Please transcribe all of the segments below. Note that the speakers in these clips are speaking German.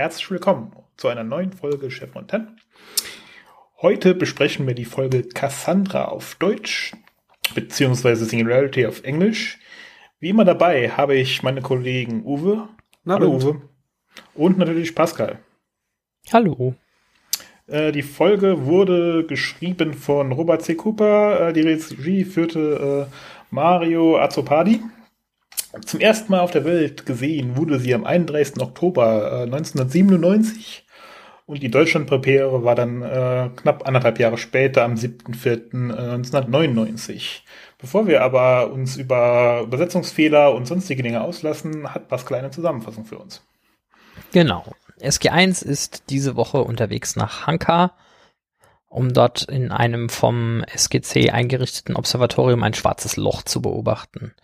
herzlich willkommen zu einer neuen Folge Chef Montaigne. Heute besprechen wir die Folge Cassandra auf Deutsch, beziehungsweise Singularity auf Englisch. Wie immer dabei habe ich meine Kollegen Uwe. Na, Hallo Uwe. Und natürlich Pascal. Hallo. Äh, die Folge wurde geschrieben von Robert C. Cooper. Äh, die Regie führte äh, Mario Azzopardi. Zum ersten Mal auf der Welt gesehen wurde sie am 31. Oktober 1997 und die Deutschlandpremiere war dann äh, knapp anderthalb Jahre später am 7.4.1999. Bevor wir aber uns über Übersetzungsfehler und sonstige Dinge auslassen, hat Pascal eine Zusammenfassung für uns. Genau. SG1 ist diese Woche unterwegs nach Hanka, um dort in einem vom SGC eingerichteten Observatorium ein schwarzes Loch zu beobachten.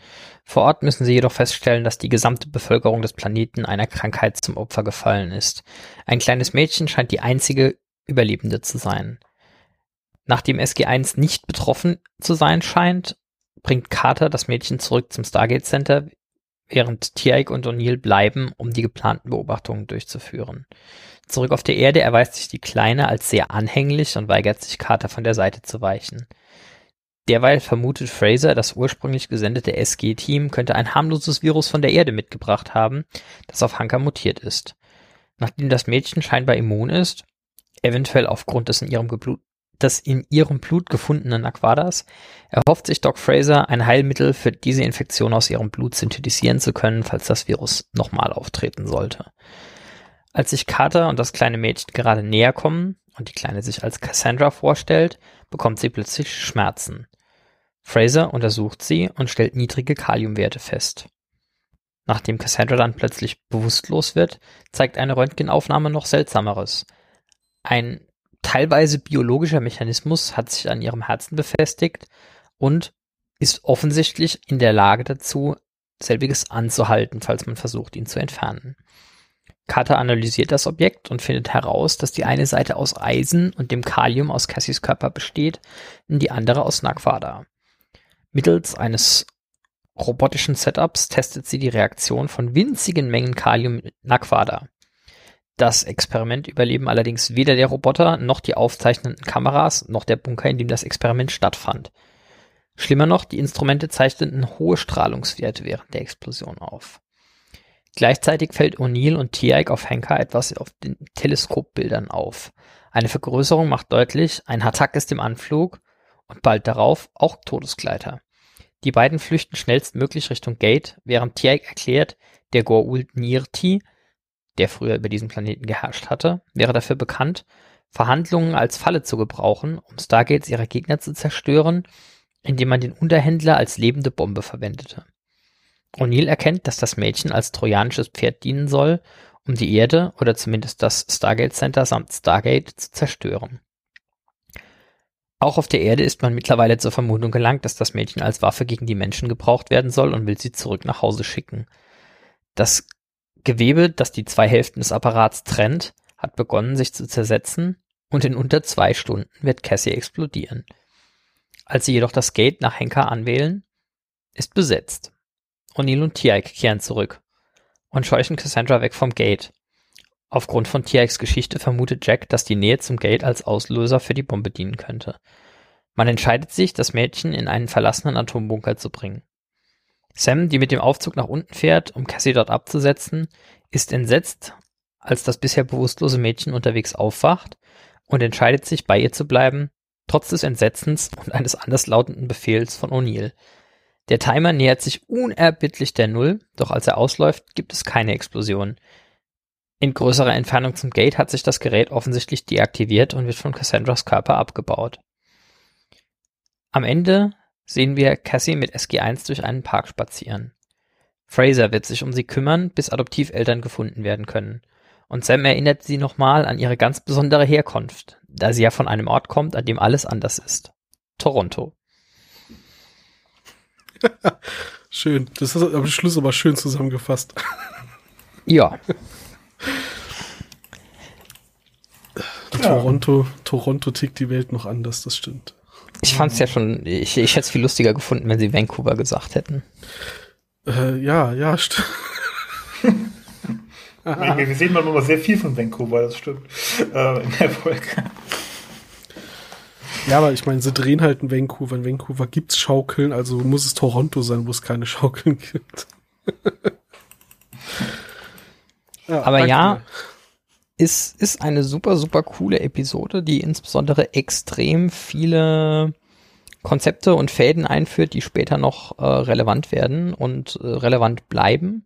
Vor Ort müssen sie jedoch feststellen, dass die gesamte Bevölkerung des Planeten einer Krankheit zum Opfer gefallen ist. Ein kleines Mädchen scheint die einzige Überlebende zu sein. Nachdem SG1 nicht betroffen zu sein scheint, bringt Carter das Mädchen zurück zum Stargate Center, während Tiaik und O'Neill bleiben, um die geplanten Beobachtungen durchzuführen. Zurück auf der Erde erweist sich die Kleine als sehr anhänglich und weigert sich Carter von der Seite zu weichen. Derweil vermutet Fraser, das ursprünglich gesendete SG-Team könnte ein harmloses Virus von der Erde mitgebracht haben, das auf Hanka mutiert ist. Nachdem das Mädchen scheinbar immun ist, eventuell aufgrund des in ihrem Geblut des in ihrem Blut gefundenen Aquadas, erhofft sich Doc Fraser, ein Heilmittel für diese Infektion aus ihrem Blut synthetisieren zu können, falls das Virus nochmal auftreten sollte. Als sich Carter und das kleine Mädchen gerade näher kommen und die Kleine sich als Cassandra vorstellt, bekommt sie plötzlich Schmerzen. Fraser untersucht sie und stellt niedrige Kaliumwerte fest. Nachdem Cassandra dann plötzlich bewusstlos wird, zeigt eine Röntgenaufnahme noch Seltsameres. Ein teilweise biologischer Mechanismus hat sich an ihrem Herzen befestigt und ist offensichtlich in der Lage dazu, selbiges anzuhalten, falls man versucht, ihn zu entfernen. Carter analysiert das Objekt und findet heraus, dass die eine Seite aus Eisen und dem Kalium aus Cassies Körper besteht und die andere aus Nagvada. Mittels eines robotischen Setups testet sie die Reaktion von winzigen Mengen Kalium mit Nagvada. Das Experiment überleben allerdings weder der Roboter noch die aufzeichnenden Kameras noch der Bunker, in dem das Experiment stattfand. Schlimmer noch, die Instrumente zeichneten hohe Strahlungswerte während der Explosion auf. Gleichzeitig fällt O'Neill und Tiaik auf Henker etwas auf den Teleskopbildern auf. Eine Vergrößerung macht deutlich, ein Hatak ist im Anflug und bald darauf auch Todesgleiter. Die beiden flüchten schnellstmöglich Richtung Gate, während Tiaik erklärt, der Gorul Nirti der früher über diesen Planeten geherrscht hatte, wäre dafür bekannt, Verhandlungen als Falle zu gebrauchen, um Stargates ihrer Gegner zu zerstören, indem man den Unterhändler als lebende Bombe verwendete. O'Neill erkennt, dass das Mädchen als trojanisches Pferd dienen soll, um die Erde oder zumindest das Stargate Center samt Stargate zu zerstören. Auch auf der Erde ist man mittlerweile zur Vermutung gelangt, dass das Mädchen als Waffe gegen die Menschen gebraucht werden soll und will sie zurück nach Hause schicken. Das Gewebe, das die zwei Hälften des Apparats trennt, hat begonnen sich zu zersetzen und in unter zwei Stunden wird Cassie explodieren. Als sie jedoch das Gate nach Henker anwählen, ist besetzt. O'Neill und Tiaik kehren zurück und scheuchen Cassandra weg vom Gate. Aufgrund von Tiaiks Geschichte vermutet Jack, dass die Nähe zum Gate als Auslöser für die Bombe dienen könnte. Man entscheidet sich, das Mädchen in einen verlassenen Atombunker zu bringen. Sam, die mit dem Aufzug nach unten fährt, um Cassie dort abzusetzen, ist entsetzt, als das bisher bewusstlose Mädchen unterwegs aufwacht und entscheidet sich, bei ihr zu bleiben, trotz des Entsetzens und eines anderslautenden Befehls von O'Neill. Der Timer nähert sich unerbittlich der Null, doch als er ausläuft, gibt es keine Explosion. In größerer Entfernung zum Gate hat sich das Gerät offensichtlich deaktiviert und wird von Cassandras Körper abgebaut. Am Ende sehen wir Cassie mit SG1 durch einen Park spazieren. Fraser wird sich um sie kümmern, bis Adoptiveltern gefunden werden können. Und Sam erinnert sie nochmal an ihre ganz besondere Herkunft, da sie ja von einem Ort kommt, an dem alles anders ist. Toronto. schön. Das ist am Schluss aber schön zusammengefasst. Ja. ja. Toronto, Toronto tickt die Welt noch anders, das stimmt. Ich fand es ja schon, ich, ich hätte es viel lustiger gefunden, wenn sie Vancouver gesagt hätten. Äh, ja, ja, stimmt. wir, wir, sehen mal immer sehr viel von Vancouver, das stimmt. Äh, in der Folge. Ja, aber ich meine, sie drehen halt in Vancouver. In Vancouver gibt's Schaukeln, also muss es Toronto sein, wo es keine Schaukeln gibt. Ja, aber ja, ist, ist eine super, super coole Episode, die insbesondere extrem viele Konzepte und Fäden einführt, die später noch äh, relevant werden und äh, relevant bleiben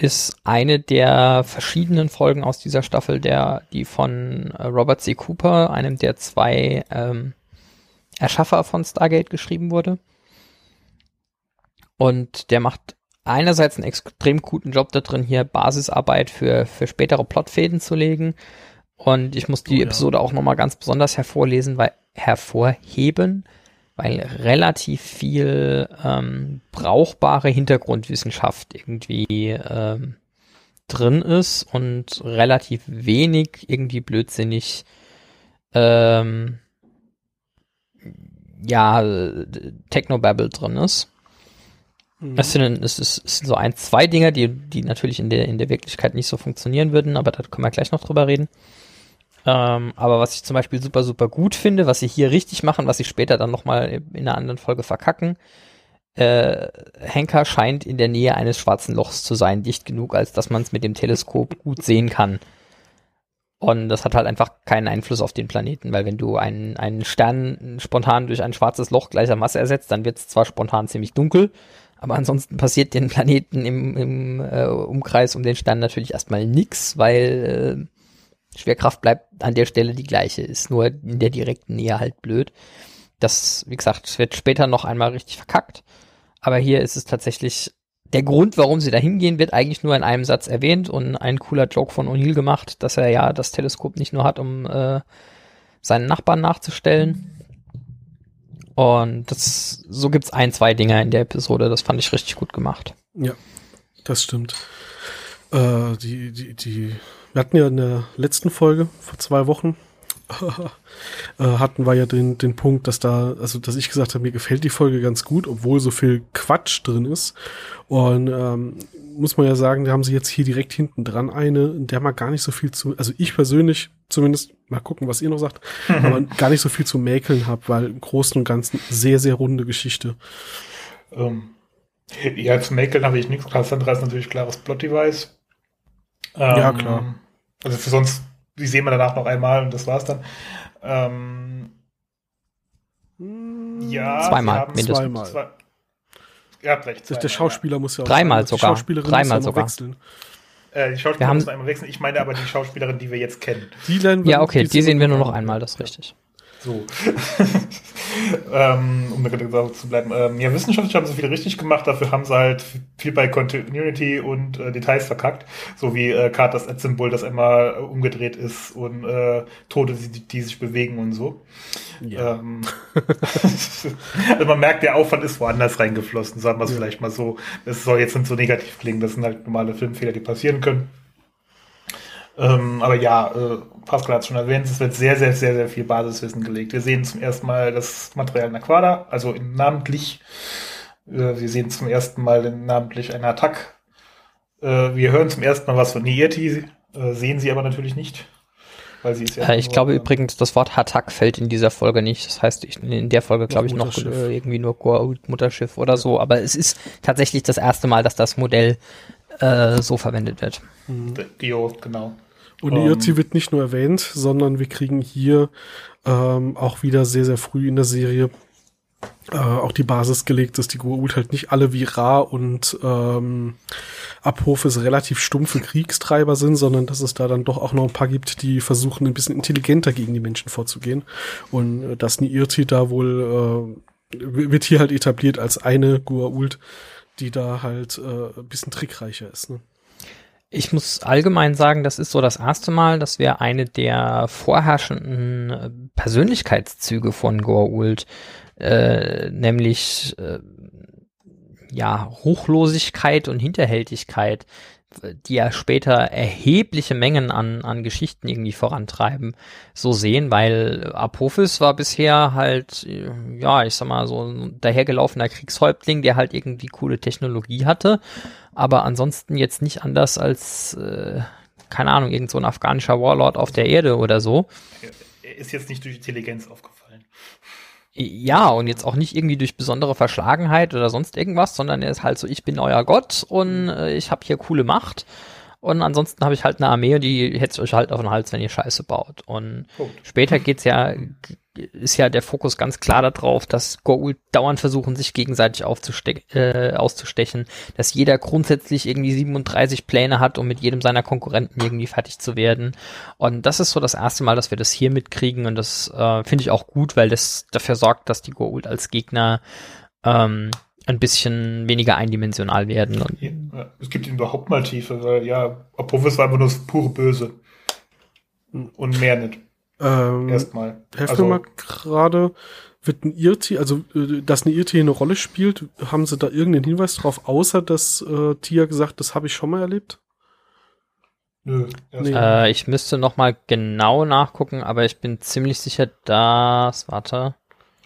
ist eine der verschiedenen Folgen aus dieser Staffel, der, die von äh, Robert C. Cooper, einem der zwei ähm, Erschaffer von Stargate, geschrieben wurde. Und der macht einerseits einen extrem guten Job da drin, hier Basisarbeit für, für spätere Plotfäden zu legen. Und ich muss die oh, ja. Episode auch nochmal ganz besonders hervorlesen, weil hervorheben, weil relativ viel ähm, brauchbare Hintergrundwissenschaft irgendwie ähm, drin ist und relativ wenig irgendwie blödsinnig ähm, ja Technobabble drin ist. Mhm. Es, sind, es, ist, es sind so ein, zwei Dinge, die, die natürlich in der, in der Wirklichkeit nicht so funktionieren würden, aber da können wir gleich noch drüber reden. Ähm, aber was ich zum Beispiel super, super gut finde, was sie hier richtig machen, was sie später dann nochmal in einer anderen Folge verkacken, äh, Henker scheint in der Nähe eines schwarzen Lochs zu sein, dicht genug, als dass man es mit dem Teleskop gut sehen kann. Und das hat halt einfach keinen Einfluss auf den Planeten, weil wenn du einen, einen Stern spontan durch ein schwarzes Loch gleicher Masse ersetzt, dann wird es zwar spontan ziemlich dunkel, aber ansonsten passiert den Planeten im, im äh, Umkreis um den Stern natürlich erstmal nichts, weil äh, Schwerkraft bleibt an der Stelle die gleiche, ist nur in der direkten Nähe halt blöd. Das, wie gesagt, wird später noch einmal richtig verkackt. Aber hier ist es tatsächlich der Grund, warum sie da hingehen, wird eigentlich nur in einem Satz erwähnt und ein cooler Joke von O'Neill gemacht, dass er ja das Teleskop nicht nur hat, um äh, seinen Nachbarn nachzustellen. Und das, so gibt's ein, zwei Dinge in der Episode, das fand ich richtig gut gemacht. Ja, das stimmt. Äh, die, die, die wir hatten ja in der letzten Folge vor zwei Wochen hatten wir ja den, den Punkt, dass da, also dass ich gesagt habe, mir gefällt die Folge ganz gut, obwohl so viel Quatsch drin ist. Und ähm, muss man ja sagen, da haben sie jetzt hier direkt hinten dran eine, in der man gar nicht so viel zu, also ich persönlich zumindest, mal gucken, was ihr noch sagt, mhm. aber gar nicht so viel zu mäkeln habe, weil im Großen und Ganzen sehr, sehr runde Geschichte. Ähm, ja, zu mäkeln habe ich nichts. Cassandra ist natürlich klares Plot-Device. Ähm, ja, klar. Also für sonst, die sehen wir danach noch einmal und das war's dann. Ähm, ja, zweimal, mindestens. Zweimal. Zwei, ihr habt recht. Zweimal, der Schauspieler ja. muss ja auch dreimal sogar. Dreimal sogar. Wechseln. Äh, die Schauspielerin muss einmal wechseln. Ich meine aber die Schauspielerin, die wir jetzt kennen. Die ja, okay, die, die sehen wir nur noch einmal, das ist richtig. So. ähm, um da zu bleiben. Ähm, ja, wissenschaftlich haben sie viel richtig gemacht, dafür haben sie halt viel bei Continuity und äh, Details verkackt. So wie äh, Carters Ad-Symbol, das einmal äh, umgedreht ist und äh, Tote, die, die sich bewegen und so. Ja. Ähm, also man merkt, der Aufwand ist woanders reingeflossen, sagen wir es ja. vielleicht mal so. Es soll jetzt nicht so negativ klingen, das sind halt normale Filmfehler, die passieren können. Ähm, aber ja, äh, Pascal hat es schon erwähnt, es wird sehr, sehr, sehr, sehr viel Basiswissen gelegt. Wir sehen zum ersten Mal das Material in der Quader, also in namentlich. Äh, wir sehen zum ersten Mal in namentlich einen Attack. Äh, wir hören zum ersten Mal was von Nieti, äh, sehen sie aber natürlich nicht. Weil sie ist ja äh, ich glaube übrigens, das Wort Hatak fällt in dieser Folge nicht. Das heißt, ich, in der Folge glaube ich noch äh, irgendwie nur Mutterschiff oder so. Aber es ist tatsächlich das erste Mal, dass das Modell äh, so verwendet wird. Mhm. Dio, genau. Und die IRC um, wird nicht nur erwähnt, sondern wir kriegen hier ähm, auch wieder sehr, sehr früh in der Serie äh, auch die Basis gelegt, dass die Goa'uld halt nicht alle wie Ra und ähm, Apophis relativ stumpfe Kriegstreiber sind, sondern dass es da dann doch auch noch ein paar gibt, die versuchen, ein bisschen intelligenter gegen die Menschen vorzugehen. Und äh, dass Niirti da wohl äh, wird hier halt etabliert als eine Goa'uld, die da halt äh, ein bisschen trickreicher ist. Ne? Ich muss allgemein sagen, das ist so das erste Mal, dass wir eine der vorherrschenden äh, Persönlichkeitszüge von Goa'uld, äh, nämlich äh, ja Ruchlosigkeit und Hinterhältigkeit, die ja später erhebliche Mengen an, an Geschichten irgendwie vorantreiben, so sehen, weil Apophis war bisher halt, ja, ich sag mal, so ein dahergelaufener Kriegshäuptling, der halt irgendwie coole Technologie hatte aber ansonsten jetzt nicht anders als, äh, keine Ahnung, irgend so ein afghanischer Warlord auf der Erde oder so. Er ist jetzt nicht durch Intelligenz aufgefallen. Ja, und jetzt auch nicht irgendwie durch besondere Verschlagenheit oder sonst irgendwas, sondern er ist halt so, ich bin euer Gott und äh, ich habe hier coole Macht. Und ansonsten habe ich halt eine Armee, die hetzt euch halt auf den Hals, wenn ihr Scheiße baut. Und Punkt. später geht's ja, ist ja der Fokus ganz klar darauf, dass Goa'uld dauernd versuchen, sich gegenseitig äh, auszustechen, dass jeder grundsätzlich irgendwie 37 Pläne hat, um mit jedem seiner Konkurrenten irgendwie fertig zu werden. Und das ist so das erste Mal, dass wir das hier mitkriegen und das äh, finde ich auch gut, weil das dafür sorgt, dass die Goa'uld als Gegner ähm, ein bisschen weniger eindimensional werden. Ja, es gibt überhaupt mal Tiefe, weil ja, Apophis war einfach nur das pure Böse. Und mehr nicht. Ähm, Erstmal. helft Also, mir mal gerade, wird ein Irti, also äh, dass eine Irti eine Rolle spielt, haben sie da irgendeinen Hinweis drauf, außer dass äh, Tia gesagt, das habe ich schon mal erlebt? nö, Nee. äh, ich müsste noch mal genau nachgucken, aber ich bin ziemlich sicher, dass, warte,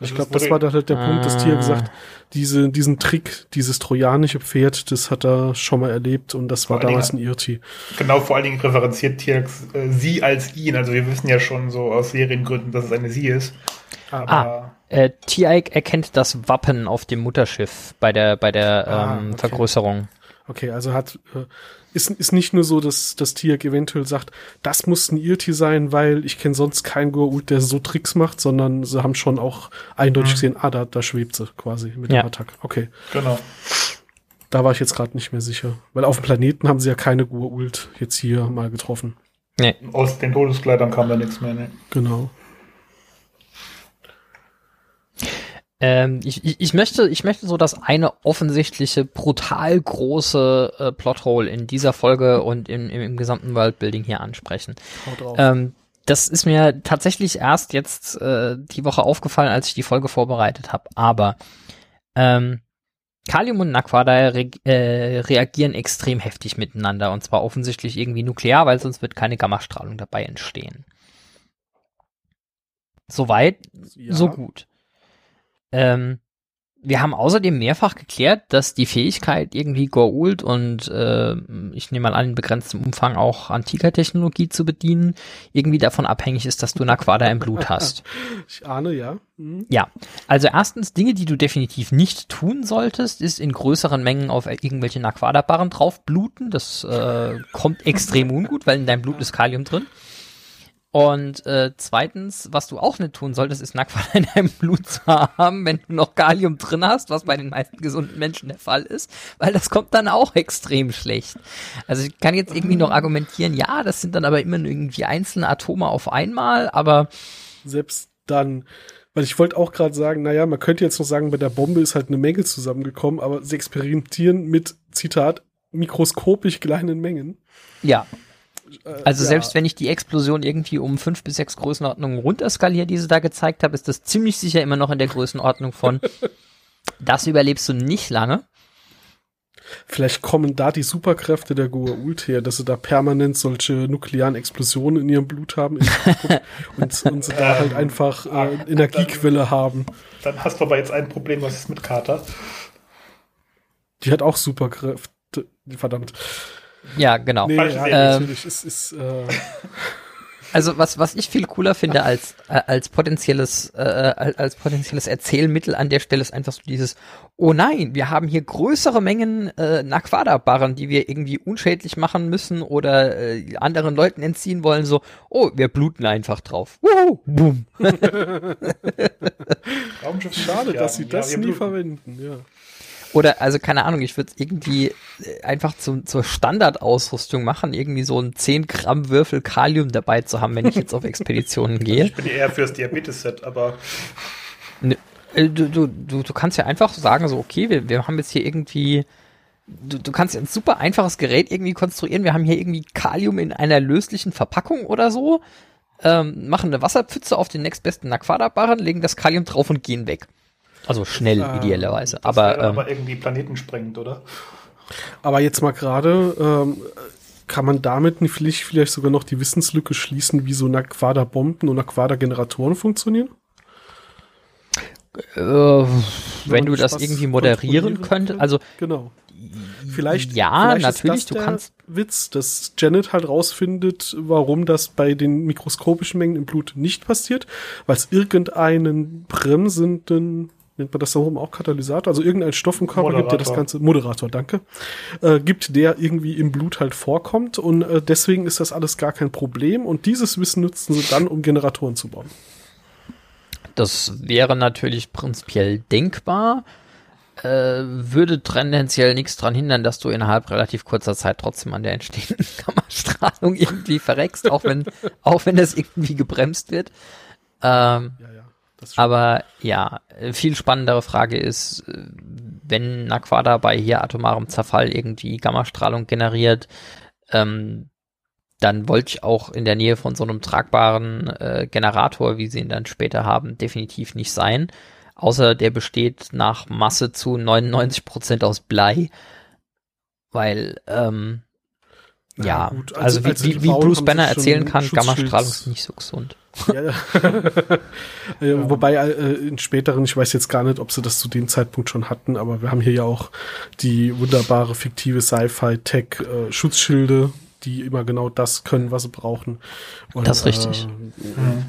Ich glaube, das war da halt der Punkt, dass Tia Ah. gesagt, diese, diesen Trick, dieses trojanische Pferd, das hat er schon mal erlebt und das war Vor allen damals ein Dingen- Irti. Genau, vor allen Dingen referenziert Tierx äh, sie als ihn. Also wir wissen ja schon so aus Seriengründen, dass es eine sie ist. Aber Ah. äh, T-Ike erkennt das Wappen auf dem Mutterschiff bei der, bei der Ah, ähm, okay. Vergrößerung. Okay, also hat äh, ist, ist nicht nur so, dass das Tiak eventuell sagt, das muss ein Irti sein, weil ich kenne sonst keinen Goa'uld, der so Tricks macht, sondern sie haben schon auch eindeutig Mhm. gesehen, ah, da, da schwebt sie quasi mit Ja. dem Attack. Okay, genau. da war ich jetzt gerade nicht mehr sicher. Weil auf dem Planeten haben sie ja keine Goa'uld jetzt hier mal getroffen. Nee. Aus den Todeskleidern kam da nichts mehr. Ne? Genau. Ähm, ich, ich, ich möchte, ich möchte so das eine offensichtliche, brutal große äh, Plothole in dieser Folge und im, im, im gesamten Worldbuilding hier ansprechen. Ähm, das ist mir tatsächlich erst jetzt äh, die Woche aufgefallen, als ich die Folge vorbereitet habe. Aber ähm, Kalium und Naquada re äh, reagieren extrem heftig miteinander und zwar offensichtlich irgendwie nuklear, weil sonst wird keine Gammastrahlung dabei entstehen. Soweit, Ja. so gut. Ähm, wir haben außerdem mehrfach geklärt, dass die Fähigkeit, irgendwie Goa'uld und äh, ich nehme mal an, in begrenztem Umfang auch antiker Technologie zu bedienen, irgendwie davon abhängig ist, dass du Naquada im Blut hast. Ich ahne, ja. Mhm. Ja, also erstens, Dinge, die du definitiv nicht tun solltest, ist in größeren Mengen auf irgendwelche Naquada-Barren draufbluten. Das äh, kommt extrem ungut, weil in deinem Blut ist Kalium drin. Und äh, zweitens, was du auch nicht tun solltest, ist Naquada in deinem Blut zu haben, wenn du noch Kalium drin hast, was bei den meisten gesunden Menschen der Fall ist, weil das kommt dann auch extrem schlecht. Also ich kann jetzt irgendwie noch argumentieren, ja, das sind dann aber immer nur irgendwie einzelne Atome auf einmal, aber Selbst dann, weil ich wollte auch gerade sagen, naja, man könnte jetzt noch sagen, bei der Bombe ist halt eine Menge zusammengekommen, aber sie experimentieren mit, Zitat, mikroskopisch kleinen Mengen. ja, Also ja. selbst wenn ich die Explosion irgendwie um fünf bis sechs Größenordnungen runterskaliere, die sie da gezeigt habe, ist das ziemlich sicher immer noch in der Größenordnung von das überlebst du nicht lange. Vielleicht kommen da die Superkräfte der Goa'uld her, dass sie da permanent solche nuklearen Explosionen in ihrem Blut haben und, und sie da halt einfach äh, Energiequelle haben. Dann hast du aber jetzt ein Problem, was ist mit Carter? Die hat auch Superkräfte. Verdammt. Ja, genau. Nee, ja, natürlich. Es ist, äh, Also was was ich viel cooler finde als äh, als potenzielles äh, als als potenzielles Erzählmittel an der Stelle ist einfach so dieses oh nein wir haben hier größere Mengen äh, Naquada-Barren, die wir irgendwie unschädlich machen müssen oder äh, anderen Leuten entziehen wollen so oh wir bluten einfach drauf. Wuhu, boom. Raumschiff schade, ja, dass sie ja, das nie bluten. verwenden. Ja. Oder, also keine Ahnung, ich würde es irgendwie äh, einfach zum, zur Standardausrüstung machen, irgendwie so ein 10 Gramm Würfel Kalium dabei zu haben, wenn ich jetzt auf Expeditionen gehe. Ich bin eher fürs Diabetes-Set, aber Äh, Du, du, du, du kannst ja einfach sagen, so, okay, wir, wir haben jetzt hier irgendwie, du, du kannst ja ein super einfaches Gerät irgendwie konstruieren. Wir haben hier irgendwie Kalium in einer löslichen Verpackung oder so, ähm, machen eine Wasserpfütze auf den nächstbesten Naquada-Barren, legen das Kalium drauf und gehen weg. Also schnell, Ähm, idealerweise. das Aber, ähm, aber irgendwie planetensprengend, oder? Aber jetzt mal gerade, ähm, kann man damit nicht vielleicht, vielleicht sogar noch die Wissenslücke schließen, wie so Naquada-Bomben und Naquada-Generatoren funktionieren? Äh, wenn du das irgendwie moderieren könntest, also genau. Vielleicht, ja, vielleicht natürlich, ist das du der kannst Witz, dass Janet halt rausfindet, warum das bei den mikroskopischen Mengen im Blut nicht passiert, weil es irgendeinen bremsenden nennt man das da oben auch Katalysator, also irgendein Stoff im Körper gibt, der das Moderator. ganze Moderator, danke, äh, gibt, der irgendwie im Blut halt vorkommt und äh, deswegen ist das alles gar kein Problem und dieses Wissen nutzen sie dann, um Generatoren zu bauen. Das wäre natürlich prinzipiell denkbar. Äh, würde tendenziell nichts dran hindern, dass du innerhalb relativ kurzer Zeit trotzdem an der entstehenden Gammastrahlung irgendwie verreckst, auch wenn, auch wenn das irgendwie gebremst wird. Ähm, Ja, ja. Aber ja, äh, viel spannendere Frage ist, äh, wenn Naquada bei hier atomarem Zerfall irgendwie Gammastrahlung generiert, ähm, dann wollte ich auch in der Nähe von so einem tragbaren äh, Generator, wie sie ihn dann später haben, definitiv nicht sein. Außer der besteht nach Masse zu 99% aus Blei. Weil, ähm, Na ja, gut, also, also- wie, wie, Bruce Banner erzählen kann, Gammastrahlung ist nicht so gesund. Ja, ja. Wobei äh, in späteren, ich weiß jetzt gar nicht, ob sie das zu dem Zeitpunkt schon hatten, aber wir haben hier ja auch die wunderbare fiktive Sci-Fi-Tech-Schutzschilde, die immer genau das können, was sie brauchen. Und, Das ist richtig. Äh,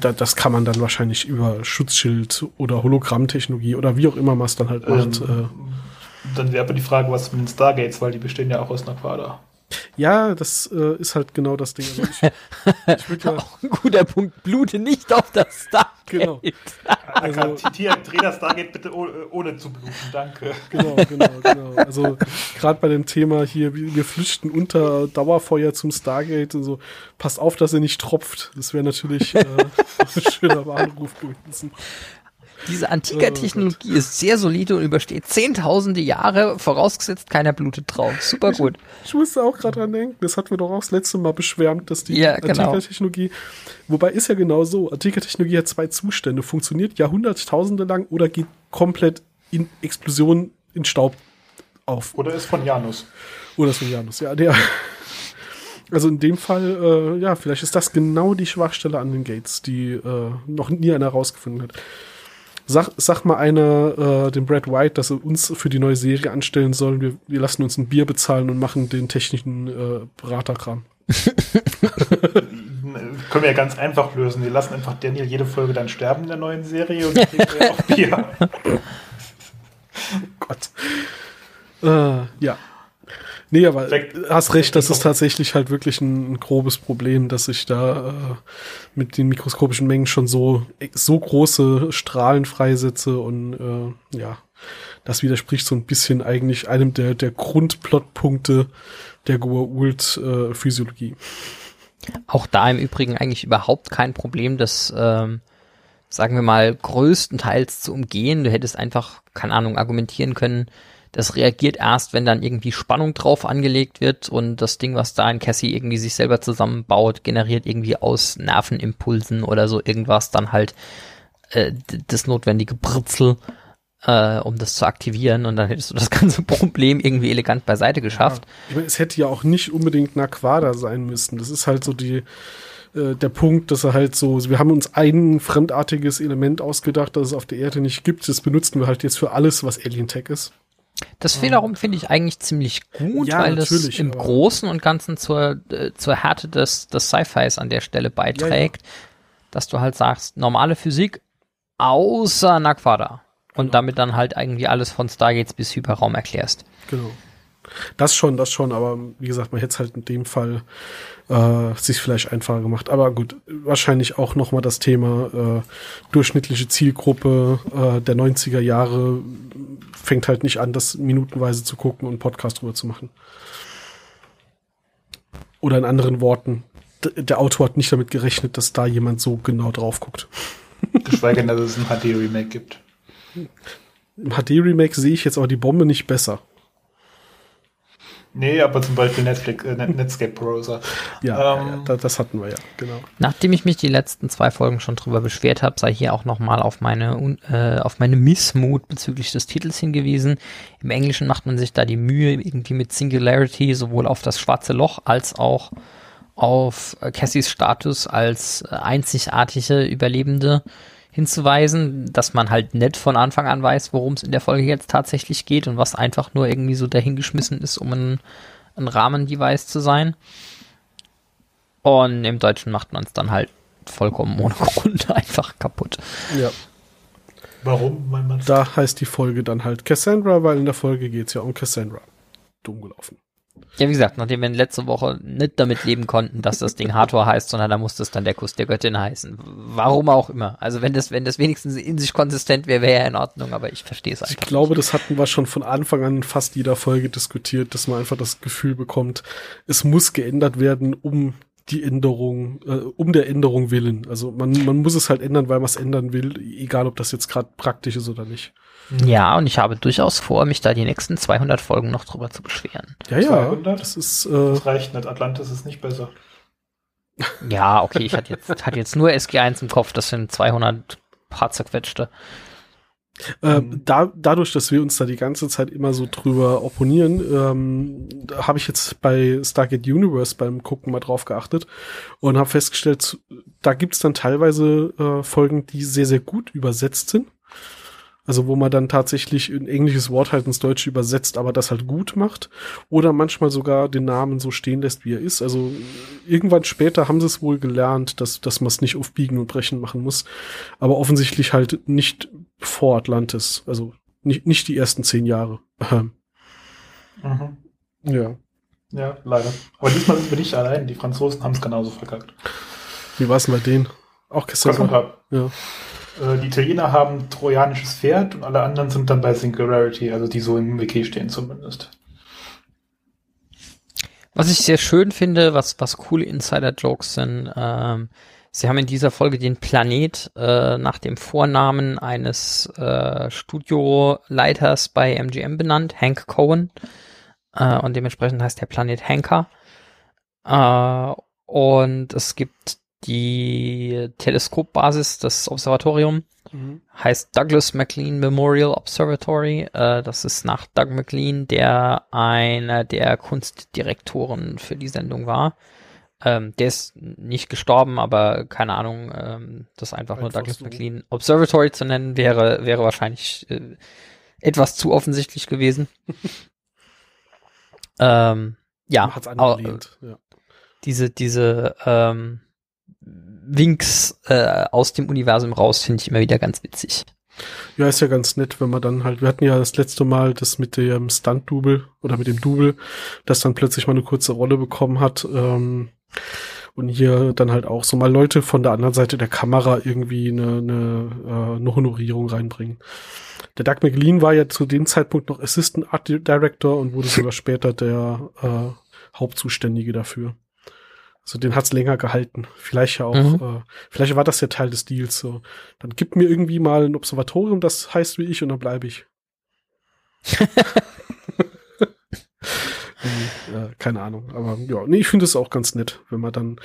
da, das kann man dann wahrscheinlich über Schutzschild oder Hologrammtechnologie oder wie auch immer man es dann halt macht. Ähm, Äh, Dann wäre aber die Frage, was mit den Stargates, weil die bestehen ja auch aus Naquada. Ja, das äh, ist halt genau das Ding. Also ich, ich ja, Auch ein guter Punkt, blute nicht auf das Stargate. Genau. Also, Tia, dreh das Stargate bitte oh- ohne zu bluten, danke. Genau, genau, genau. Also gerade bei dem Thema hier, wir wir flüchten unter Dauerfeuer zum Stargate und so, passt auf, dass er nicht tropft. Das wäre natürlich äh, ein schöner Warnruf gewesen. Diese Oh Antiker-Technologie ist sehr solide und übersteht zehntausende Jahre, vorausgesetzt keiner blutet drauf. Super gut. Ich musste auch gerade dran denken, das hatten wir doch auch das letzte Mal beschwärmt, dass die Ja, genau. Antiker-Technologie, wobei ist ja genau so, Antiker-Technologie hat zwei Zustände, funktioniert Jahrhunderttausende lang oder geht komplett in Explosion in Staub auf. Oder ist von Janus. Oder so Janus, ja, der. Also in dem Fall, äh, ja, vielleicht ist das genau die Schwachstelle an den Gates, die äh, noch nie einer herausgefunden hat. Sag, sag mal einer äh, dem Brad White, dass er uns für die neue Serie anstellen soll. Wir, wir lassen uns ein Bier bezahlen und machen den technischen äh, Beraterkram. Können wir ja ganz einfach lösen. Wir lassen einfach Daniel jede Folge dann sterben in der neuen Serie und kriegen wir auch Bier. Gott. Äh, ja. Nee, aber Weg- hast recht, das ist tatsächlich halt wirklich ein, ein grobes Problem, dass ich da äh, mit den mikroskopischen Mengen schon so, so große Strahlen freisetze und äh, ja, das widerspricht so ein bisschen eigentlich einem der, der Grundplotpunkte der Goa'uld-Physiologie. Auch da im Übrigen eigentlich überhaupt kein Problem, das, ähm, sagen wir mal, größtenteils zu umgehen. Du hättest einfach, keine Ahnung, argumentieren können, das reagiert erst, wenn dann irgendwie Spannung drauf angelegt wird und das Ding, was da in Cassie irgendwie sich selber zusammenbaut, generiert irgendwie aus Nervenimpulsen oder so irgendwas dann halt äh, das notwendige Britzel, äh, um das zu aktivieren und dann hättest du das ganze Problem irgendwie elegant beiseite geschafft. Ich meine, es hätte ja auch nicht unbedingt Naquada sein müssen. Das ist halt so die, äh, der Punkt, dass er halt so, wir haben uns ein fremdartiges Element ausgedacht, das es auf der Erde nicht gibt. Das benutzen wir halt jetzt für alles, was Alien Tech ist. Das wiederum finde ich eigentlich ziemlich gut, Ja, weil das natürlich, im Großen und Ganzen zur, äh, zur Härte des, des Sci-Fis an der Stelle beiträgt, dass du halt sagst, normale Physik außer Naquada. Und Genau. damit dann halt irgendwie alles von Stargates bis Hyperraum erklärst. Genau. Das schon, das schon, aber wie gesagt, man hätte es halt in dem Fall äh, sich vielleicht einfacher gemacht. Aber gut, wahrscheinlich auch nochmal das Thema äh, durchschnittliche Zielgruppe äh, der 90er Jahre fängt halt nicht an, das minutenweise zu gucken und Podcast drüber zu machen. Oder in anderen Worten, der Autor hat nicht damit gerechnet, dass da jemand so genau drauf guckt. Geschweige denn, dass es ein HD-Remake gibt. Im HD-Remake sehe ich jetzt aber die Bombe nicht besser. Nee, aber zum Beispiel Netflix, äh, Net- Netscape Browser. Ja, Ähm, ja da, das hatten wir ja, genau. Nachdem ich mich die letzten zwei Folgen schon drüber beschwert habe, sei hier auch nochmal auf meine, äh, auf meine Missmut bezüglich des Titels hingewiesen. Im Englischen macht man sich da die Mühe, irgendwie mit Singularity sowohl auf das schwarze Loch als auch auf äh, Cassies Status als äh, einzigartige Überlebende hinzuweisen, dass man halt nicht von Anfang an weiß, worum es in der Folge jetzt tatsächlich geht und was einfach nur irgendwie so dahingeschmissen ist, um ein, ein Rahmendevice zu sein. Und im Deutschen macht man es dann halt vollkommen ohne Grund einfach kaputt. Ja. Warum? Weil man Da heißt die Folge dann halt Cassandra, weil in der Folge geht's ja um Cassandra. Dumm gelaufen. Ja, wie gesagt, nachdem wir letzte Woche nicht damit leben konnten, dass das Ding Hathor heißt, sondern da musste es dann der Kuss der Göttin heißen. Warum auch immer. Also wenn das, wenn das wenigstens in sich konsistent wäre, wäre ja in Ordnung, aber ich verstehe es Ich einfach. glaube, das hatten wir schon von Anfang an in fast jeder Folge diskutiert, dass man einfach das Gefühl bekommt, es muss geändert werden, um die Änderung, äh, um der Änderung willen. Also man, man muss es halt ändern, weil man es ändern will, egal ob das jetzt gerade praktisch ist oder nicht. Ja, und ich habe durchaus vor, mich da die nächsten 200 Folgen noch drüber zu beschweren. Ja, ja, 200? das ist, äh, Das reicht nicht. Atlantis ist nicht besser. Ja, okay, ich hatte jetzt, hatte jetzt nur SG1 im Kopf, das sind 200 paar zerquetschte. Äh, Mhm. da, dadurch, dass wir uns da die ganze Zeit immer so drüber opponieren, ähm, habe ich jetzt bei Stargate Universe beim Gucken mal drauf geachtet und habe festgestellt, da gibt's dann teilweise äh, Folgen, die sehr, sehr gut übersetzt sind. Also wo man dann tatsächlich ein englisches Wort halt ins Deutsche übersetzt, aber das halt gut macht. Oder manchmal sogar den Namen so stehen lässt, wie er ist. Also irgendwann später haben sie es wohl gelernt, dass, dass man es nicht auf Biegen und Brechen machen muss. Aber offensichtlich halt nicht vor Atlantis. Also nicht, nicht die ersten zehn Jahre. Ähm, Mhm. ja. Ja, leider. Aber diesmal sind wir nicht allein. Die Franzosen haben es genauso verkackt. Wie war es bei denen? Auch? Cassandra. Ja. Äh, die Italiener haben trojanisches Pferd und alle anderen sind dann bei Singularity, also die so im Wiki stehen zumindest. Was ich sehr schön finde, was, was coole Insider-Jokes sind, ähm, sie haben in dieser Folge den Planet äh, nach dem Vornamen eines äh, Studioleiters bei MGM benannt, Hank Cohen. Äh, und dementsprechend heißt der Planet Hanker. Äh, und es gibt die Teleskopbasis, das Observatorium, Mhm. heißt Douglas MacLean Memorial Observatory. Äh, das ist nach Doug MacLean, der einer der Kunstdirektoren für die Sendung war. Ähm, der ist nicht gestorben, aber keine Ahnung, ähm, das einfach nur Einfach Douglas so. MacLean Observatory zu nennen, wäre, wäre wahrscheinlich äh, etwas zu offensichtlich gewesen. ähm, ja, Hat's au- angelehnt. Ja. diese, diese ähm, Winks äh, aus dem Universum raus finde ich immer wieder ganz witzig. ja, ist ja ganz nett, wenn man dann halt, wir hatten ja das letzte Mal das mit dem Stunt-Double oder mit dem Double, das dann plötzlich mal eine kurze Rolle bekommen hat. Ähm, und hier dann halt auch so mal Leute von der anderen Seite der Kamera irgendwie eine, eine, äh, eine Honorierung reinbringen. Der Doug McLean war ja zu dem Zeitpunkt noch Assistant Art Director und wurde sogar später der äh, Hauptzuständige dafür. Also den hat's länger gehalten. Vielleicht ja auch, Mhm. äh, vielleicht war das ja Teil des Deals. So, dann gib mir irgendwie mal ein Observatorium, das heißt wie ich, und dann bleibe ich. Äh, keine Ahnung, aber ja, nee, ich finde es auch ganz nett, wenn man dann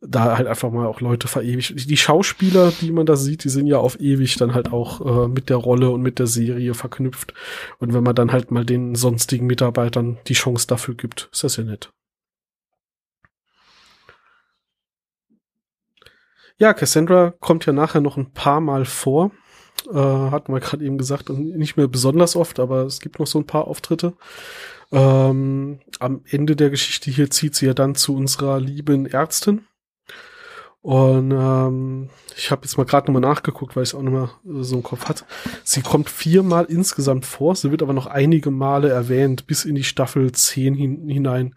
da halt einfach mal auch Leute verewigt. Die Schauspieler, die man da sieht, die sind ja auf ewig dann halt auch äh, mit der Rolle und mit der Serie verknüpft. Und wenn man dann halt mal den sonstigen Mitarbeitern die Chance dafür gibt, ist das ja nett. Ja, Cassandra kommt ja nachher noch ein paar Mal vor. Äh, hatten wir gerade eben gesagt, und nicht mehr besonders oft, aber es gibt noch so ein paar Auftritte. Ähm, am Ende der Geschichte hier zieht sie ja dann zu unserer lieben Ärztin. Und ähm, ich habe jetzt mal gerade nochmal nachgeguckt, weil ich es auch nochmal äh, so im Kopf hat. Sie kommt viermal insgesamt vor, sie wird aber noch einige Male erwähnt, bis in die Staffel 10 hin, hinein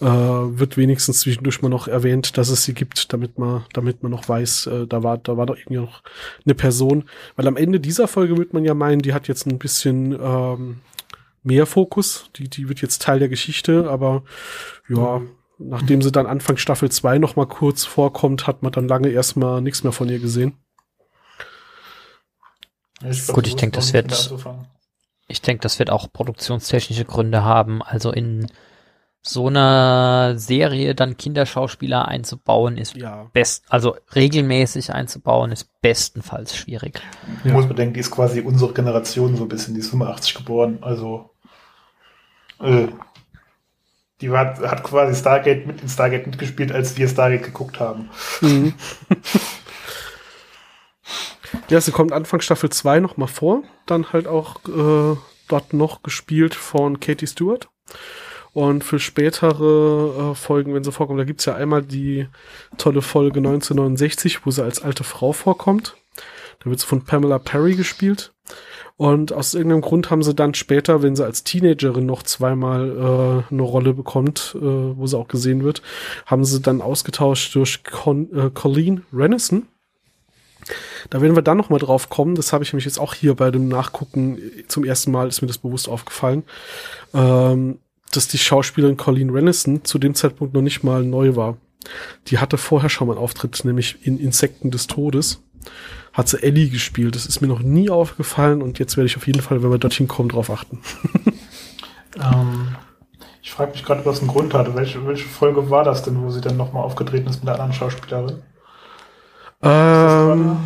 äh, wird wenigstens zwischendurch mal noch erwähnt, dass es sie gibt, damit man, damit man noch weiß, äh, da war, da war doch irgendwie noch eine Person. Weil am Ende dieser Folge wird man ja meinen, die hat jetzt ein bisschen ähm, mehr Fokus, die, die wird jetzt Teil der Geschichte, aber ja, nachdem sie dann Anfang Staffel 2 noch mal kurz vorkommt, hat man dann lange erstmal nichts mehr von ihr gesehen. Ich Gut, ich denke, das wird-. Ich denke, das wird auch produktionstechnische Gründe haben. Also in so einer Serie dann Kinderschauspieler einzubauen ist Ja. best, also regelmäßig einzubauen ist bestenfalls schwierig. Man muss bedenken, die ist quasi unsere Generation so ein bisschen, die ist 85 geboren, also äh, die war, hat quasi Stargate mit in Stargate mitgespielt, als wir Stargate geguckt haben. Mhm. Ja, sie kommt Anfang Staffel 2 noch mal vor. Dann halt auch äh, dort noch gespielt von Katie Stewart. Und für spätere äh, Folgen, wenn sie vorkommen, da gibt's ja einmal die tolle Folge 1969, wo sie als alte Frau vorkommt. Da wird sie von Pamela Perry gespielt. Und aus irgendeinem Grund haben sie dann später, wenn sie als Teenagerin noch zweimal äh, eine Rolle bekommt, äh, wo sie auch gesehen wird, haben sie dann ausgetauscht durch Con äh, Colleen Renison. Da werden wir dann noch mal drauf kommen. Das habe ich nämlich jetzt auch hier bei dem Nachgucken zum ersten Mal ist mir das bewusst aufgefallen, ähm, dass die Schauspielerin Colleen Renison zu dem Zeitpunkt noch nicht mal neu war. Die hatte vorher schon mal einen Auftritt, nämlich in Insekten des Todes hat sie Ellie gespielt. Das ist mir noch nie aufgefallen und jetzt werde ich auf jeden Fall, wenn wir dorthin kommen, drauf achten. ähm, ich frage mich gerade, was einen Grund hatte. Welche, welche Folge war das denn, wo sie dann nochmal aufgetreten ist mit der anderen Schauspielerin? Ähm,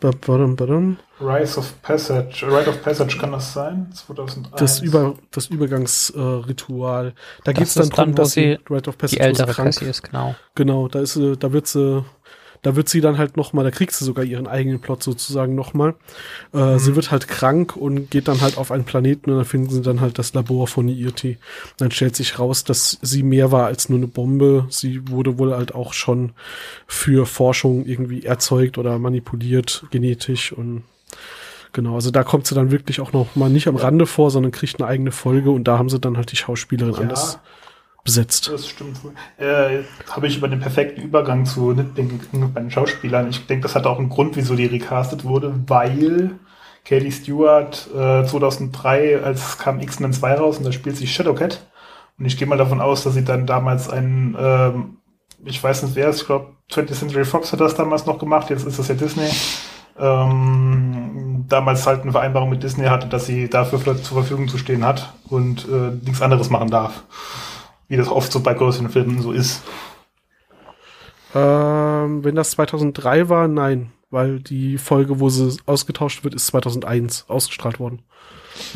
badum, badum. Rise of Passage, Rite of Passage kann das sein? 2001. Das, Über, das Übergangsritual. Äh, da geht es dann darum, dass sie Rite of die ältere Cassie ist, genau. Genau, da ist sie, da wird sie da wird sie dann halt nochmal, da kriegt sie sogar ihren eigenen Plot sozusagen nochmal. Äh, mhm. Sie wird halt krank und geht dann halt auf einen Planeten und dann finden sie dann halt das Labor von IRT. Dann stellt sich raus, dass sie mehr war als nur eine Bombe. Sie wurde wohl halt auch schon für Forschung irgendwie erzeugt oder manipuliert, genetisch und Genau, also da kommt sie dann wirklich auch noch mal nicht am Rande vor, sondern kriegt eine eigene Folge und da haben sie dann halt die Schauspielerin ja. anders besetzt. Das stimmt. Äh, Habe ich über den perfekten Übergang zu Nitpicking bei den Schauspielern. Ich denke, das hat auch einen Grund, wieso die recastet wurde, weil Katie Stewart äh, 2003, als kam X-Men 2 raus und da spielt sie Shadowcat. Und ich gehe mal davon aus, dass sie dann damals einen, ähm, ich weiß nicht wer es, ich glaube 20th Century Fox hat das damals noch gemacht, jetzt ist das ja Disney. Ähm, damals halt eine Vereinbarung mit Disney hatte, dass sie dafür zur Verfügung zu stehen hat und äh, nichts anderes machen darf wie das oft so bei großen Filmen so ist. Ähm, wenn das 2003 war, nein, weil die Folge, wo sie ausgetauscht wird, ist 2001 ausgestrahlt worden.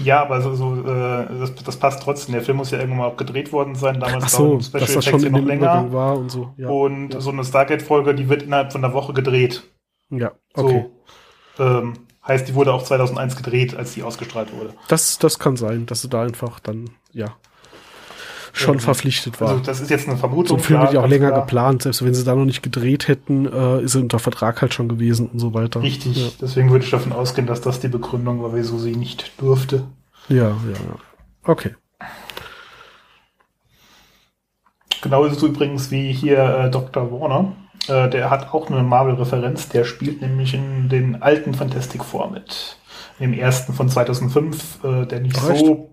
Ja, aber so, so äh, das, das, passt trotzdem. Der Film muss ja irgendwann mal gedreht worden sein. Damals Ach so, Special dass das schon in noch länger war und so. Ja, und ja. so eine Stargate-Folge, die wird innerhalb von einer Woche gedreht. Ja, okay. So, ähm, heißt, die wurde auch 2001 gedreht, als die ausgestrahlt wurde. Das, das kann sein, dass sie da einfach dann, ja, schon ähm, verpflichtet war. Also das ist jetzt eine Vermutung. So ein Film wird ja auch länger klar. geplant, selbst wenn sie da noch nicht gedreht hätten, äh, ist sie unter Vertrag halt schon gewesen und so weiter. Richtig, ja. deswegen würde ich davon ausgehen, dass das die Begründung war, wieso sie nicht durfte. Ja, ja, ja. Okay. Genau ist es übrigens wie hier äh, Dr. Warner. Äh, der hat auch eine Marvel-Referenz. Der spielt nämlich in den alten Fantastic Four mit. Im ersten von 2005, äh, der nicht Recht. so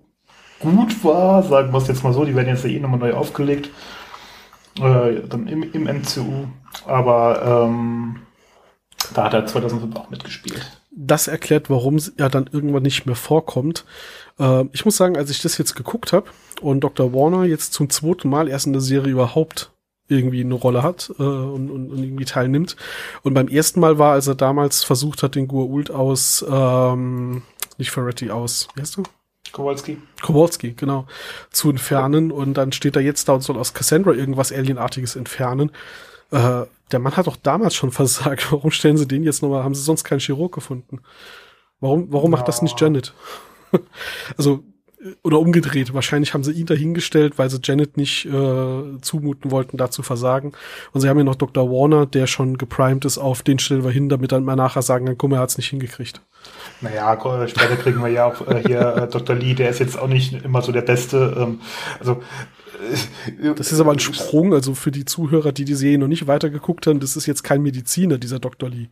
gut war, sagen wir es jetzt mal so, die werden jetzt ja eh nochmal neu aufgelegt, äh, dann im, im MCU, aber ähm, da hat er 2005 auch mitgespielt. Das erklärt, warum er dann irgendwann nicht mehr vorkommt. Äh, ich muss sagen, als ich das jetzt geguckt habe und Dr. Warner jetzt zum zweiten Mal erst in der Serie überhaupt irgendwie eine Rolle hat äh, und, und, und irgendwie teilnimmt. Und beim ersten Mal war, als er damals versucht hat, den Gua'uld aus, ähm, nicht Ferretti aus, wie heißt du? Kowalski. Kowalski, genau. Zu entfernen und dann steht er jetzt da und soll aus Cassandra irgendwas Alienartiges entfernen. Äh, der Mann hat doch damals schon versagt. Warum stellen sie den jetzt nochmal? Haben sie sonst keinen Chirurg gefunden? Warum, warum ja. macht das nicht Janet? also, oder umgedreht. Wahrscheinlich haben sie ihn dahingestellt, weil sie Janet nicht äh, zumuten wollten, da zu versagen. Und sie haben ja noch Dr. Warner, der schon geprimed ist auf den stellen wir hin, damit dann mal nachher sagen kann, guck mal, er hat's nicht hingekriegt. Naja, später kriegen wir ja auch äh, hier äh, Dr. Lee, der ist jetzt auch nicht immer so der Beste. Ähm, also äh, das ist aber ein Sprung, also für die Zuhörer, die die Serie noch nicht weitergeguckt haben, das ist jetzt kein Mediziner, dieser Dr. Lee.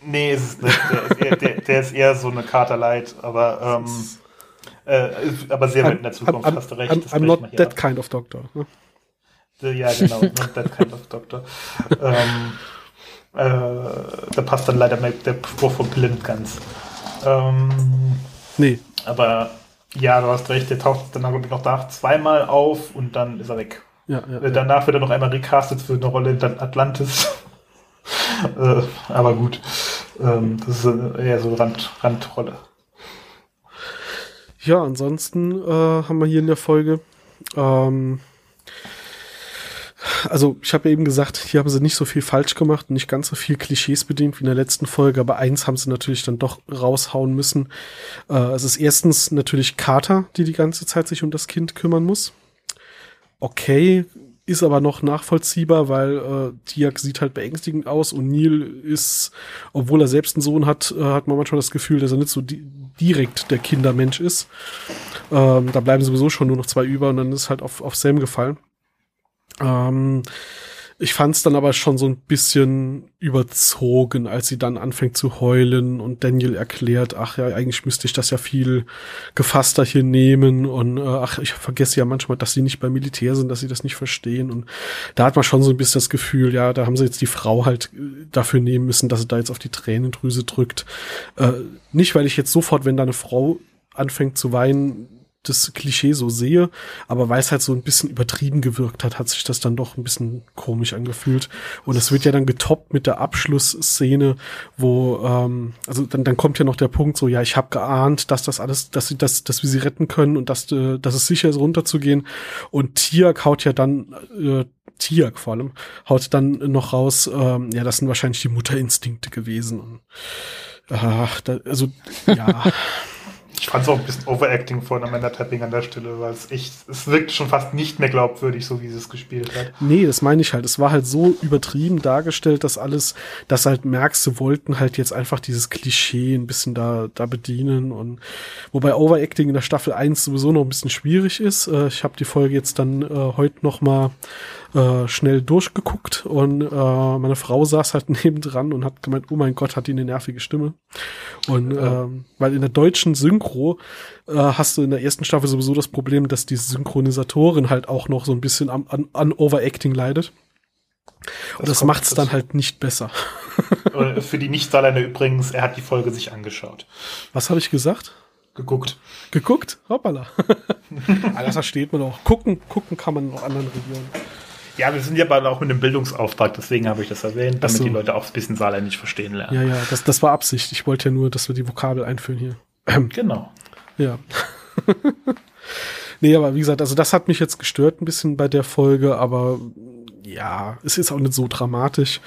Nee, ist nicht. Der, ist eher, der, der ist eher so eine Katerlight, aber, ähm, äh, aber sehr weit in der Zukunft, I'm, hast du recht. I'm, I'm not that kind of doctor. Ne? Ja, genau, not that kind of doctor. ähm, äh, da passt dann leider der Spruch von nicht ganz. Ähm, nee. Aber ja, du hast recht, der taucht dann noch da zweimal auf und dann ist er weg. Ja, ja, äh, Danach wird er noch einmal recastet für eine Rolle in Atlantis. äh, aber gut, ähm, das ist eher so Rand, Randrolle. Ja, ansonsten äh, haben wir hier in der Folge ähm, also ich habe ja eben gesagt, hier haben sie nicht so viel falsch gemacht und nicht ganz so viel Klischees bedient wie in der letzten Folge, aber eins haben sie natürlich dann doch raushauen müssen. Äh, es ist erstens natürlich Carter, die die ganze Zeit sich um das Kind kümmern muss. Okay, ist aber noch nachvollziehbar, weil äh, Tiak sieht halt beängstigend aus und Neil ist, obwohl er selbst einen Sohn hat, äh, hat man manchmal das Gefühl, dass er nicht so di direkt der Kindermensch ist. Ähm, da bleiben sowieso schon nur noch zwei über und dann ist halt auf, auf Sam gefallen. Ähm, ich fand es dann aber schon so ein bisschen überzogen, als sie dann anfängt zu heulen und Daniel erklärt, ach ja, eigentlich müsste ich das ja viel gefasster hier nehmen und äh, ach, ich vergesse ja manchmal, dass sie nicht beim Militär sind, dass sie das nicht verstehen und da hat man schon so ein bisschen das Gefühl, ja, da haben sie jetzt die Frau halt äh, dafür nehmen müssen, dass sie da jetzt auf die Tränendrüse drückt. Äh, nicht, weil ich jetzt sofort, wenn da eine Frau anfängt zu weinen, das Klischee so sehe, aber weil es halt so ein bisschen übertrieben gewirkt hat, hat sich das dann doch ein bisschen komisch angefühlt. Und es wird ja dann getoppt mit der Abschlussszene, wo, ähm, also dann, dann kommt ja noch der Punkt so, ja, ich habe geahnt, dass das alles, dass sie das, dass wir sie retten können und dass, äh, dass es sicher ist, runterzugehen. Und Tiak haut ja dann, äh, Tiak vor allem, haut dann noch raus, ähm, ja, das sind wahrscheinlich die Mutterinstinkte gewesen. Und, ach, da, also, ja. Ich fand es auch ein bisschen Overacting von Amanda Tapping an der Stelle, weil es echt, es wirkt schon fast nicht mehr glaubwürdig, so wie sie es gespielt hat. Nee, das meine ich halt. Es war halt so übertrieben dargestellt, dass alles, dass halt merkst, sie wollten halt jetzt einfach dieses Klischee ein bisschen da, da bedienen und wobei Overacting in der Staffel 1 sowieso noch ein bisschen schwierig ist. Äh, ich habe die Folge jetzt dann äh, heute noch mal äh, schnell durchgeguckt und äh, meine Frau saß halt nebendran und hat gemeint, oh mein Gott, hat die eine nervige Stimme. Und ja. ähm, weil in der deutschen Synchro äh, hast du in der ersten Staffel sowieso das Problem, dass die Synchronisatorin halt auch noch so ein bisschen an, an, an Overacting leidet. Und das, das macht es dann halt nicht besser. Für die Nicht-Saarländer übrigens, er hat die Folge sich angeschaut. Was habe ich gesagt? Geguckt. Geguckt? Hoppala. Ah, das versteht man auch. Gucken, gucken kann man in anderen Regionen. Ja, wir sind ja aber auch mit einem Bildungsauftrag, deswegen habe ich das erwähnt, damit so. die Leute auch ein bisschen Saarländisch verstehen lernen. Ja, ja, das, das war Absicht. Ich wollte ja nur, dass wir die Vokabel einführen hier. Genau. Ja. nee, aber wie gesagt, also das hat mich jetzt gestört ein bisschen bei der Folge, aber ja, es ist auch nicht so dramatisch.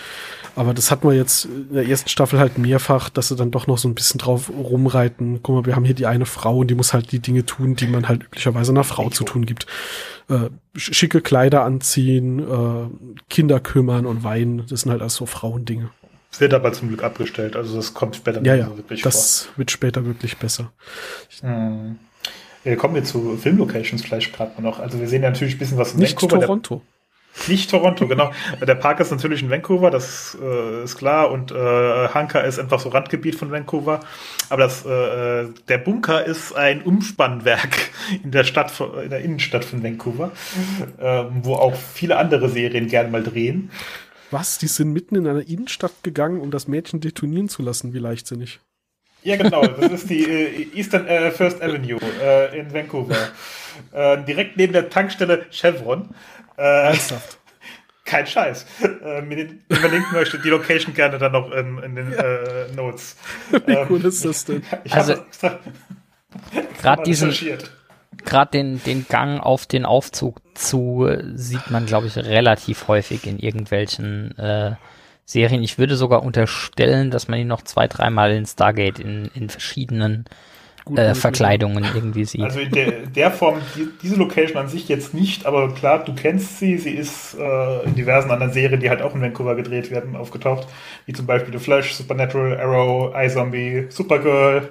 Aber das hatten wir jetzt in der ersten Staffel halt mehrfach, dass sie dann doch noch so ein bisschen drauf rumreiten. Guck mal, wir haben hier die eine Frau und die muss halt die Dinge tun, die man halt üblicherweise einer Frau zu tun gibt. Äh, schicke Kleider anziehen, äh, Kinder kümmern und weinen. Das sind halt alles so Frauendinge. Es wird aber zum Glück abgestellt, also das kommt später ja, ja, so wirklich das vor. wird später wirklich besser. Hm. Kommen wir zu Filmlocations vielleicht gerade noch. Also wir sehen ja natürlich ein bisschen was in Nicht Vancouver. Toronto. Nicht Toronto, genau. Der Park ist natürlich in Vancouver, das äh, ist klar. Und äh, Hanka ist einfach so Randgebiet von Vancouver. Aber das, äh, der Bunker ist ein Umspannwerk in der Stadt, in der Innenstadt von Vancouver, äh, wo auch viele andere Serien gerne mal drehen. Was? Die sind mitten in einer Innenstadt gegangen, um das Mädchen detonieren zu lassen? Wie leichtsinnig. Ja, genau. Das ist die äh, Eastern äh, First Avenue äh, in Vancouver. Äh, direkt neben der Tankstelle Chevron. Äh, Ernsthaft? Kein Scheiß. Äh, überlinken möchte, die Location gerne dann noch in, in den ja. äh, Notes. Wie ähm, cool ist das denn? Ich also, gerade diesen, gerade den, den Gang auf den Aufzug zu sieht man, glaube ich, relativ häufig in irgendwelchen äh, Serien. Ich würde sogar unterstellen, dass man ihn noch zwei, dreimal in Stargate in, in verschiedenen äh, Verkleidungen irgendwie sieht. Also in der, der Form, die, diese Location an sich jetzt nicht, aber klar, du kennst sie. Sie ist äh, in diversen anderen Serien, die halt auch in Vancouver gedreht werden, aufgetaucht. Wie zum Beispiel The Flash, Supernatural, Arrow, iZombie, Supergirl.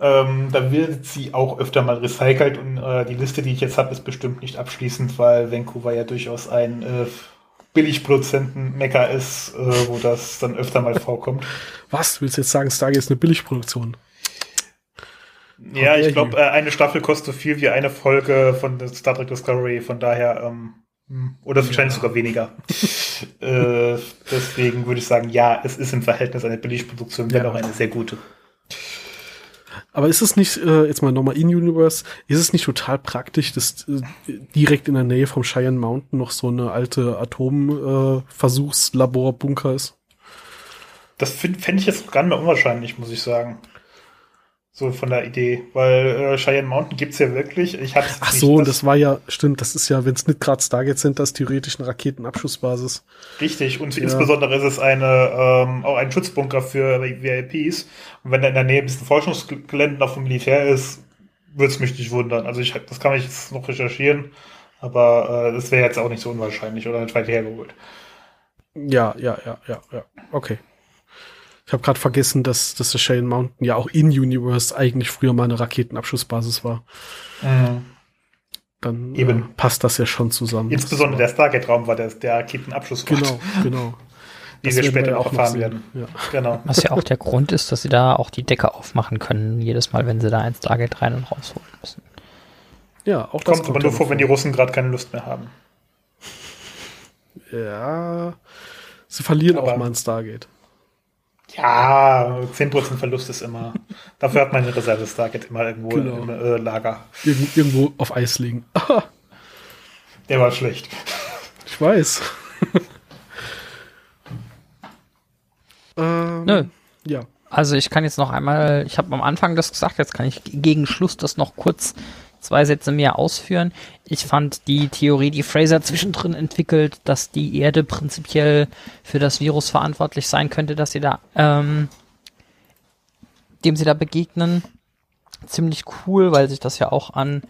Ähm, da wird sie auch öfter mal recycelt und äh, die Liste, die ich jetzt habe, ist bestimmt nicht abschließend, weil Vancouver ja durchaus ein äh, Billigproduzenten-Mecker ist, äh, wo das dann öfter mal vorkommt. Was? Willst du jetzt sagen, Stargate ist eine Billigproduktion? Ja, ich glaube, äh, eine Staffel kostet so viel wie eine Folge von Star Trek Discovery, von daher, ähm, hm, oder wahrscheinlich ja. sogar weniger. äh, deswegen würde ich sagen, ja, es ist im Verhältnis eine Billigproduktion, wenn ja. auch eine sehr gute. Aber ist es nicht, äh, jetzt mal nochmal in Universe, ist es nicht total praktisch, dass äh, direkt in der Nähe vom Cheyenne Mountain noch so eine alte Atomversuchslabor-Bunker äh, ist? Das fände ich jetzt gar nicht mehr unwahrscheinlich, muss ich sagen. So von der Idee, weil äh, Cheyenne Mountain gibt's ja wirklich. Ich hab's Ach so, und das war ja, stimmt, das ist ja, wenn es nicht gerade Stargate Center ist, theoretisch eine Raketenabschussbasis. Richtig, und ja. insbesondere ist es eine, ähm, auch ein Schutzbunker für VIPs. Und wenn da in der Nähe ein bisschen Forschungsgelände noch vom Militär ist, würde es mich nicht wundern. Also ich, das kann ich jetzt noch recherchieren, aber äh, das wäre jetzt auch nicht so unwahrscheinlich oder halt weit hergeholt. Ja, ja, ja, ja, ja. Okay. Ich habe gerade vergessen, dass, dass der Shane Mountain ja auch in Universe eigentlich früher mal eine Raketenabschussbasis war. Mhm. Dann Eben. Äh, passt das ja schon zusammen. Insbesondere der Stargate-Raum war der, der Raketenabschussort. Genau, genau. Wie das wir später wir auch erfahren werden. Ja. Genau. Was ja auch der Grund ist, dass sie da auch die Decke aufmachen können, jedes Mal, wenn sie da ein Stargate rein und rausholen müssen. Ja, auch das kommt, kommt aber nur vor, wenn die Russen gerade keine Lust mehr haben. Ja, sie verlieren aber auch mal ein Stargate. Ja, 10% Verlust ist immer. Dafür hat man eine Reserve Stargate immer irgendwo genau. im äh, Lager. Irgend, irgendwo auf Eis liegen. Der war schlecht. Ich weiß. ähm, Nö. Ja. Also ich kann jetzt noch einmal, ich habe am Anfang das gesagt, jetzt kann ich gegen Schluss das noch kurz zwei Sätze mehr ausführen. Ich fand die Theorie, die Fraser zwischendrin entwickelt, dass die Erde prinzipiell für das Virus verantwortlich sein könnte, dass sie da, ähm, dem sie da begegnen, ziemlich cool, weil sich das ja auch an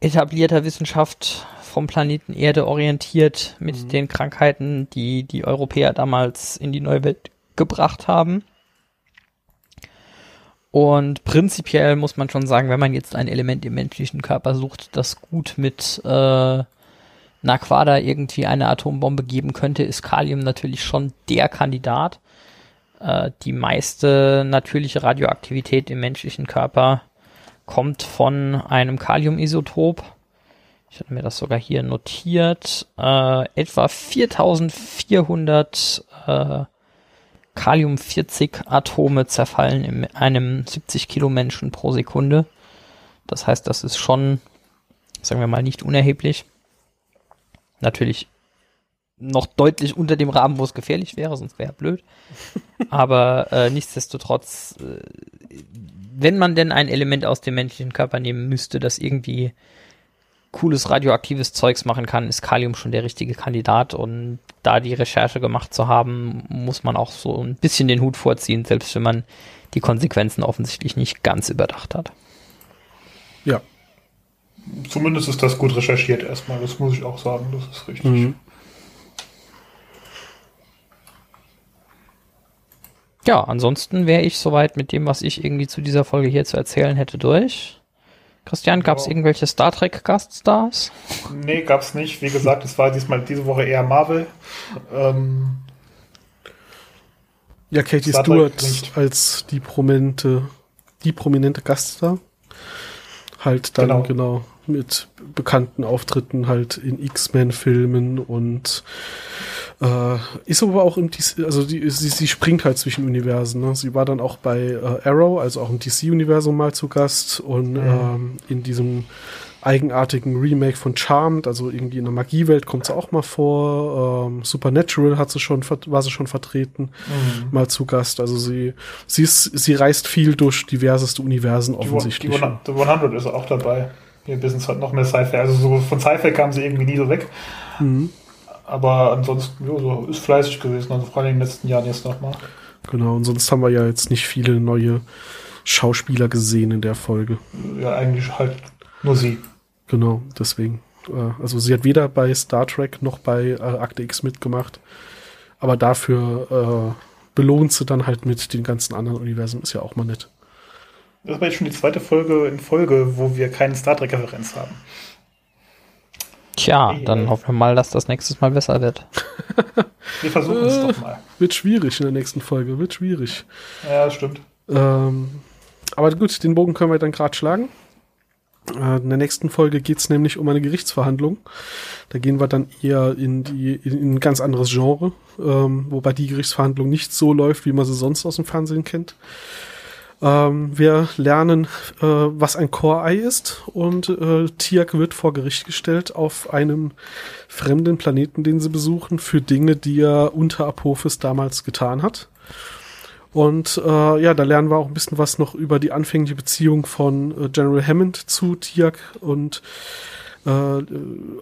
etablierter Wissenschaft vom Planeten Erde orientiert mit mhm. den Krankheiten, die die Europäer damals in die neue Welt gebracht haben. Und prinzipiell muss man schon sagen, wenn man jetzt ein Element im menschlichen Körper sucht, das gut mit äh, Naquada irgendwie eine Atombombe geben könnte, ist Kalium natürlich schon der Kandidat. Äh, die meiste natürliche Radioaktivität im menschlichen Körper kommt von einem Kaliumisotop. Ich hatte mir das sogar hier notiert. Äh, etwa 4400 äh, Kalium-40-Atome zerfallen in einem 70 Kilo Menschen pro Sekunde. Das heißt, das ist schon, sagen wir mal, nicht unerheblich. Natürlich noch deutlich unter dem Rahmen, wo es gefährlich wäre, sonst wäre blöd. Aber äh, nichtsdestotrotz, äh, wenn man denn ein Element aus dem menschlichen Körper nehmen müsste, das irgendwie cooles radioaktives Zeugs machen kann, ist Kalium schon der richtige Kandidat. Und da die Recherche gemacht zu haben, muss man auch so ein bisschen den Hut vorziehen, selbst wenn man die Konsequenzen offensichtlich nicht ganz überdacht hat. Ja. Zumindest ist das gut recherchiert erstmal, das muss ich auch sagen, das ist richtig. Mhm. Ja, ansonsten wäre ich soweit mit dem, was ich irgendwie zu dieser Folge hier zu erzählen hätte, durch. Christian, gab es irgendwelche Star Trek Gaststars? Nee, gab es nicht. Wie gesagt, es war diesmal diese Woche eher Marvel. Ähm, ja, Katie Star Stewart als die prominente, die prominente Gaststar. Halt dann genau, genau mit bekannten Auftritten halt in X-Men-Filmen und äh, ist aber auch im DC, also die, sie, sie springt halt zwischen Universen. Ne? Sie war dann auch bei äh, Arrow, also auch im DC-Universum mal zu Gast und mhm. ähm, in diesem eigenartigen Remake von Charmed, also irgendwie in der Magiewelt kommt sie auch mal vor. Ähm, Supernatural hat sie schon, war sie schon vertreten, mhm. mal zu Gast. Also sie, sie ist, sie reist viel durch diverseste Universen offensichtlich. Die, die 100 ist auch dabei. Hier ein bisschen noch mehr Sci-Fi. Also so von Sci-Fi kam sie irgendwie nie so weg. Mhm. Aber ansonsten, ja, so ist fleißig gewesen, also vor allem in den letzten Jahren jetzt nochmal. Genau, und sonst haben wir ja jetzt nicht viele neue Schauspieler gesehen in der Folge. Ja, eigentlich halt nur sie. Genau, deswegen. Äh, also sie hat weder bei Star Trek noch bei äh, Akte X mitgemacht. Aber dafür äh, belohnt sie dann halt mit den ganzen anderen Universen. Ist ja auch mal nett. Das war jetzt schon die zweite Folge in Folge, wo wir keine Star Trek-Referenz haben. Tja, dann hoffen wir mal, dass das nächstes Mal besser wird. wir versuchen es doch mal. Wird schwierig in der nächsten Folge, wird schwierig. Ja, das stimmt. Ähm, aber gut, den Bogen können wir dann gerade schlagen. Äh, in der nächsten Folge geht es nämlich um eine Gerichtsverhandlung. Da gehen wir dann eher in, die, in ein ganz anderes Genre, ähm, wobei die Gerichtsverhandlung nicht so läuft, wie man sie sonst aus dem Fernsehen kennt. Ähm, wir lernen, äh, was ein Core-Ei ist und äh, Tiak wird vor Gericht gestellt auf einem fremden Planeten, den sie besuchen, für Dinge, die er unter Apophis damals getan hat. Und äh, ja, da lernen wir auch ein bisschen was noch über die anfängliche Beziehung von äh, General Hammond zu Tiak und äh,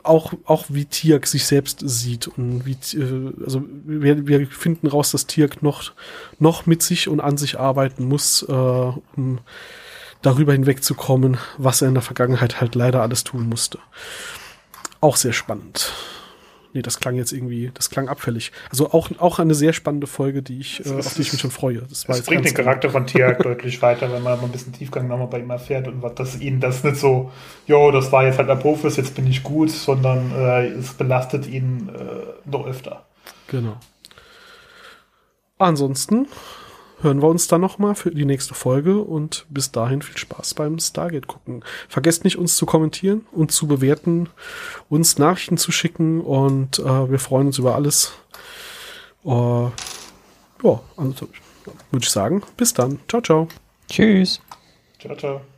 auch, auch wie Tiak sich selbst sieht und wie, äh, also wir, wir finden raus, dass Tiak noch, noch mit sich und an sich arbeiten muss, äh, um darüber hinwegzukommen, was er in der Vergangenheit halt leider alles tun musste. Auch sehr spannend. Nee, das klang jetzt irgendwie, das klang abfällig. Also auch, auch eine sehr spannende Folge, die ich, äh, auf die ich mich schon freue. Das, das bringt den Charakter von Tiag deutlich weiter, wenn man mal ein bisschen Tiefgang nochmal bei ihm erfährt und was, dass ihn das nicht so, jo, das war jetzt halt Apophis, jetzt bin ich gut, sondern äh, es belastet ihn äh, noch öfter. Genau. Ansonsten hören wir uns dann nochmal für die nächste Folge und bis dahin viel Spaß beim Stargate gucken. Vergesst nicht, uns zu kommentieren und zu bewerten, uns Nachrichten zu schicken und äh, wir freuen uns über alles. Uh, ja, also würde ich sagen, bis dann. Ciao, ciao. Tschüss. Ciao, ciao.